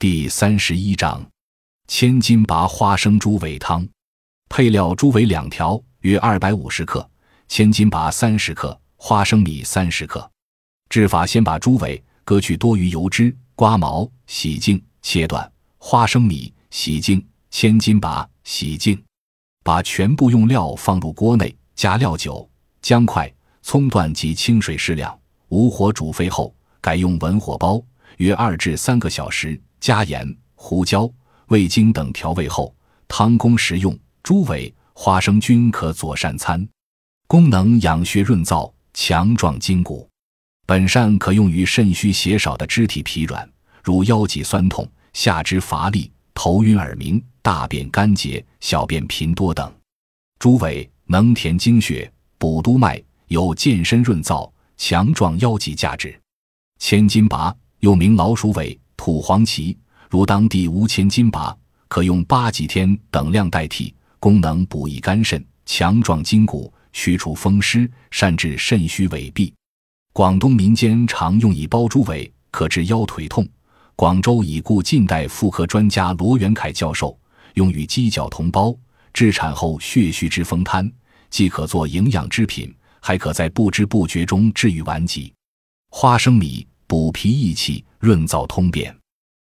第三十一章：千金拔花生猪尾汤。配料：猪尾两条，约二百五十克；千金拔三十克；花生米三十克。制法：先把猪尾割去多余油脂，刮毛，洗净，切断；花生米洗净，千金拔洗净。把全部用料放入锅内，加料酒、姜块、葱段及清水适量，无火煮沸后，改用文火煲。约二至三个小时，加盐、胡椒、味精等调味后，汤供食用。猪尾、花生均可佐膳餐，功能养血润燥、强壮筋骨。本膳可用于肾虚血少的肢体疲软，如腰脊酸痛、下肢乏力、头晕耳鸣、大便干结、小便频多等。猪尾能填精血、补督脉，有健身润燥、强壮腰脊价值。千金拔。又名老鼠尾、土黄芪，如当地无千金拔，可用八戟天等量代替，功能补益肝肾、强壮筋骨、祛除风湿，善治肾虚痿痹。广东民间常用以包猪尾，可治腰腿痛。广州已故近代妇科专家罗元凯教授用于鸡脚同胞治产后血虚之风瘫，既可做营养之品，还可在不知不觉中治愈顽疾。花生米。补脾益气，润燥通便。